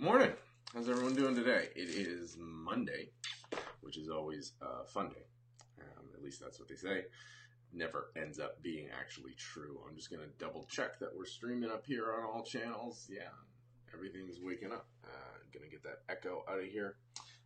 Morning. How's everyone doing today? It is Monday, which is always a fun day. Um, at least that's what they say. Never ends up being actually true. I'm just going to double check that we're streaming up here on all channels. Yeah, everything's waking up. Uh, going to get that echo out of here.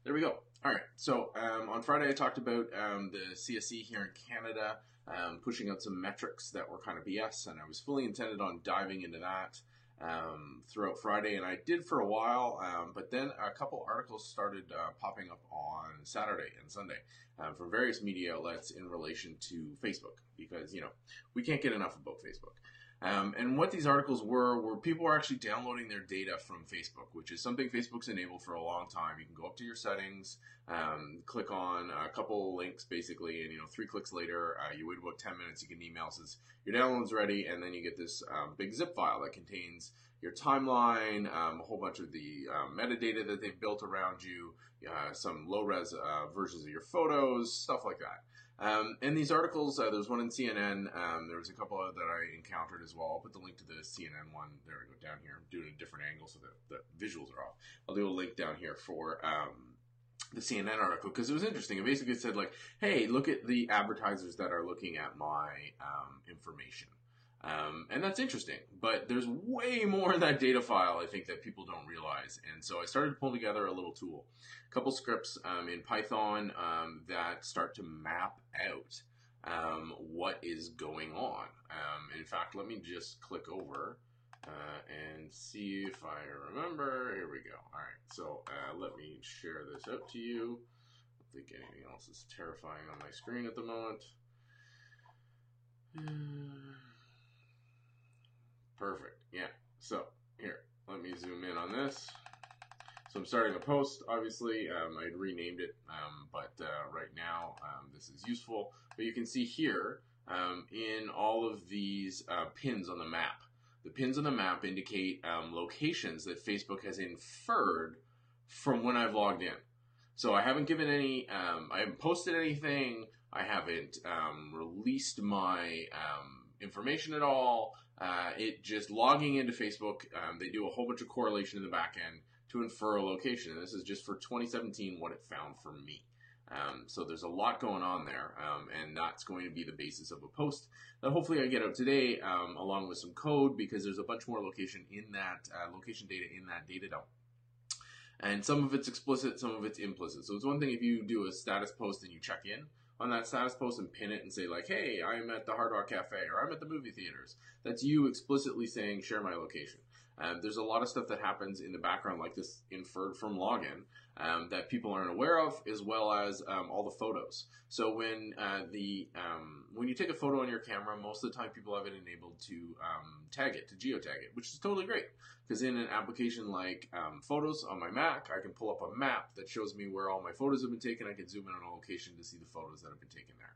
There we go. All right. So um, on Friday, I talked about um, the CSE here in Canada um, pushing out some metrics that were kind of BS, and I was fully intended on diving into that um, throughout Friday, and I did for a while. Um, but then a couple articles started uh, popping up on Saturday and Sunday um, from various media outlets in relation to Facebook, because you know we can't get enough about Facebook. Um, and what these articles were were people were actually downloading their data from Facebook, which is something Facebook's enabled for a long time. You can go up to your settings, um, click on a couple links basically, and you know three clicks later, uh, you wait about ten minutes, you get an email says your download's ready, and then you get this um, big zip file that contains your timeline, um, a whole bunch of the uh, metadata that they've built around you, uh, some low res uh, versions of your photos, stuff like that. Um, and these articles, uh, there's one in CNN. Um, there was a couple that I encountered as well. I'll put the link to the CNN one. There we go down here. I'm doing a different angle so that the visuals are off. I'll do a link down here for um, the CNN article because it was interesting. It basically said like, "Hey, look at the advertisers that are looking at my um, information." Um, and that's interesting, but there's way more in that data file, I think, that people don't realize. And so I started to pull together a little tool, a couple scripts um, in Python um, that start to map out um, what is going on. Um, in fact, let me just click over uh, and see if I remember. Here we go. All right, so uh, let me share this out to you. I don't think anything else is terrifying on my screen at the moment. Perfect. Yeah. So here, let me zoom in on this. So I'm starting a post, obviously. Um, I'd renamed it, um, but uh, right now um, this is useful. But you can see here um, in all of these uh, pins on the map. The pins on the map indicate um, locations that Facebook has inferred from when I've logged in. So I haven't given any, um, I haven't posted anything, I haven't released my information at all. Uh, it just logging into Facebook, um, they do a whole bunch of correlation in the back end to infer a location. And this is just for 2017 what it found for me. Um, so there's a lot going on there, um, and that's going to be the basis of a post that hopefully I get out today, um, along with some code, because there's a bunch more location in that uh, location data in that data dump. And some of it's explicit, some of it's implicit. So it's one thing if you do a status post and you check in, on that status post and pin it and say like, "Hey, I'm at the Hard Rock Cafe" or "I'm at the movie theaters." That's you explicitly saying, "Share my location." Um, there's a lot of stuff that happens in the background, like this inferred from login, um, that people aren't aware of, as well as um, all the photos. So when uh, the um, when you take a photo on your camera, most of the time people have it enabled to um, tag it, to geotag it, which is totally great. Because in an application like um, Photos on my Mac, I can pull up a map that shows me where all my photos have been taken. I can zoom in on a location to see the photos that have been taken there.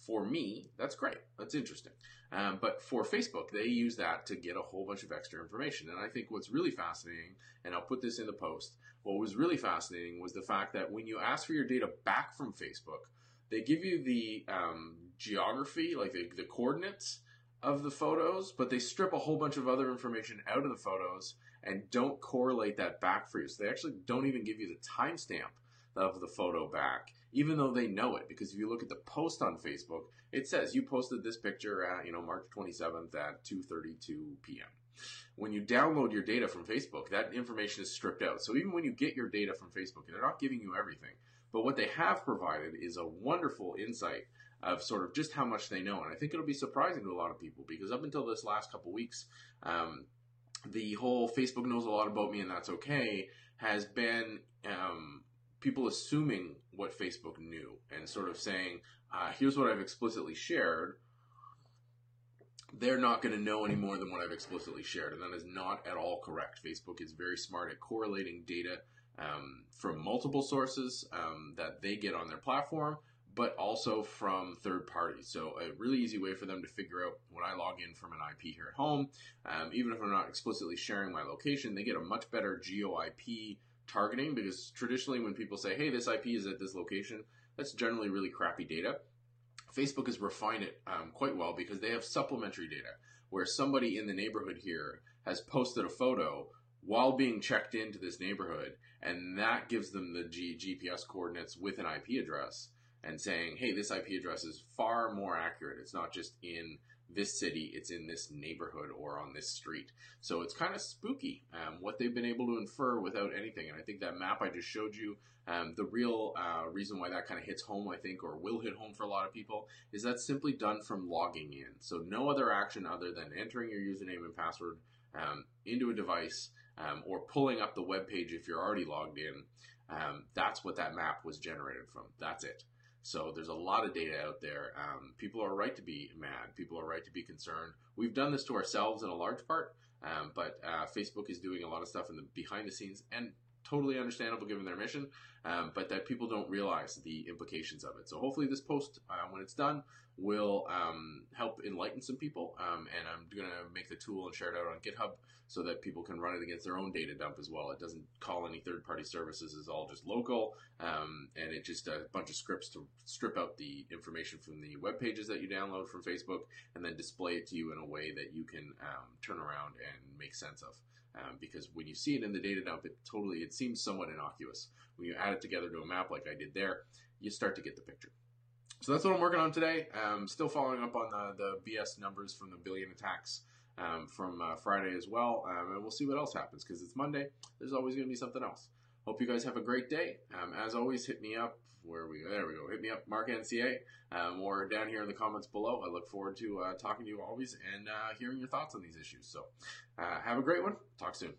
For me, that's great. That's interesting. Um, but for Facebook, they use that to get a whole bunch of extra information. And I think what's really fascinating, and I'll put this in the post, what was really fascinating was the fact that when you ask for your data back from Facebook, they give you the um, geography, like the, the coordinates of the photos, but they strip a whole bunch of other information out of the photos and don't correlate that back for you. So they actually don't even give you the timestamp of the photo back, even though they know it. Because if you look at the post on Facebook, it says you posted this picture at you know March 27th at 2:32 p.m. When you download your data from Facebook, that information is stripped out. So even when you get your data from Facebook, they're not giving you everything. But what they have provided is a wonderful insight of sort of just how much they know. And I think it'll be surprising to a lot of people because up until this last couple weeks, um, the whole Facebook knows a lot about me and that's okay has been um, people assuming what Facebook knew and sort of saying, uh, here's what I've explicitly shared. They're not going to know any more than what I've explicitly shared. And that is not at all correct. Facebook is very smart at correlating data um, from multiple sources um, that they get on their platform, but also from third parties. So a really easy way for them to figure out when I log in from an IP here at home, um, even if I'm not explicitly sharing my location, they get a much better geo IP targeting because traditionally when people say, hey, this IP is at this location, that's generally really crappy data. Facebook has refined it um, quite well because they have supplementary data where somebody in the neighborhood here has posted a photo while being checked into this neighborhood, and that gives them the G- GPS coordinates with an IP address and saying, hey, this IP address is far more accurate. It's not just in this city, it's in this neighborhood or on this street. So it's kind of spooky um, what they've been able to infer without anything. And I think that map I just showed you, um, the real uh, reason why that kind of hits home, I think, or will hit home for a lot of people, is that's simply done from logging in. So no other action other than entering your username and password um, into a device um, or pulling up the web page if you're already logged in. Um, that's what that map was generated from. That's it. So there's a lot of data out there. Um, people are right to be mad. People are right to be concerned. We've done this to ourselves in a large part, um, but uh, Facebook is doing a lot of stuff in the behind the scenes and totally understandable given their mission, um, but that people don't realize the implications of it. So hopefully this post, uh, when it's done, will um, help enlighten some people. Um, and I'm going to make the tool and share it out on GitHub so that people can run it against their own data dump as well. It doesn't call any third-party services. It's all just local, um, and it's just a bunch of scripts to strip out the information from the web pages that you download from Facebook and then display it to you in a way that you can um, turn around and make sense of. Um, because when you see it in the data dump, it totally it seems somewhat innocuous. When you add it together to a map like I did there, you start to get the picture. So that's what I'm working on today. Um, still following up on the, the BS numbers from the billion attacks um, from uh, Friday as well, um, and we'll see what else happens because it's Monday. There's always going to be something else. Hope you guys have a great day. Um, as always, hit me up. Where we go? There we go. Hit me up, Mark NCA, um, or down here in the comments below. I look forward to uh, talking to you always and uh, hearing your thoughts on these issues. So, uh, have a great one. Talk soon.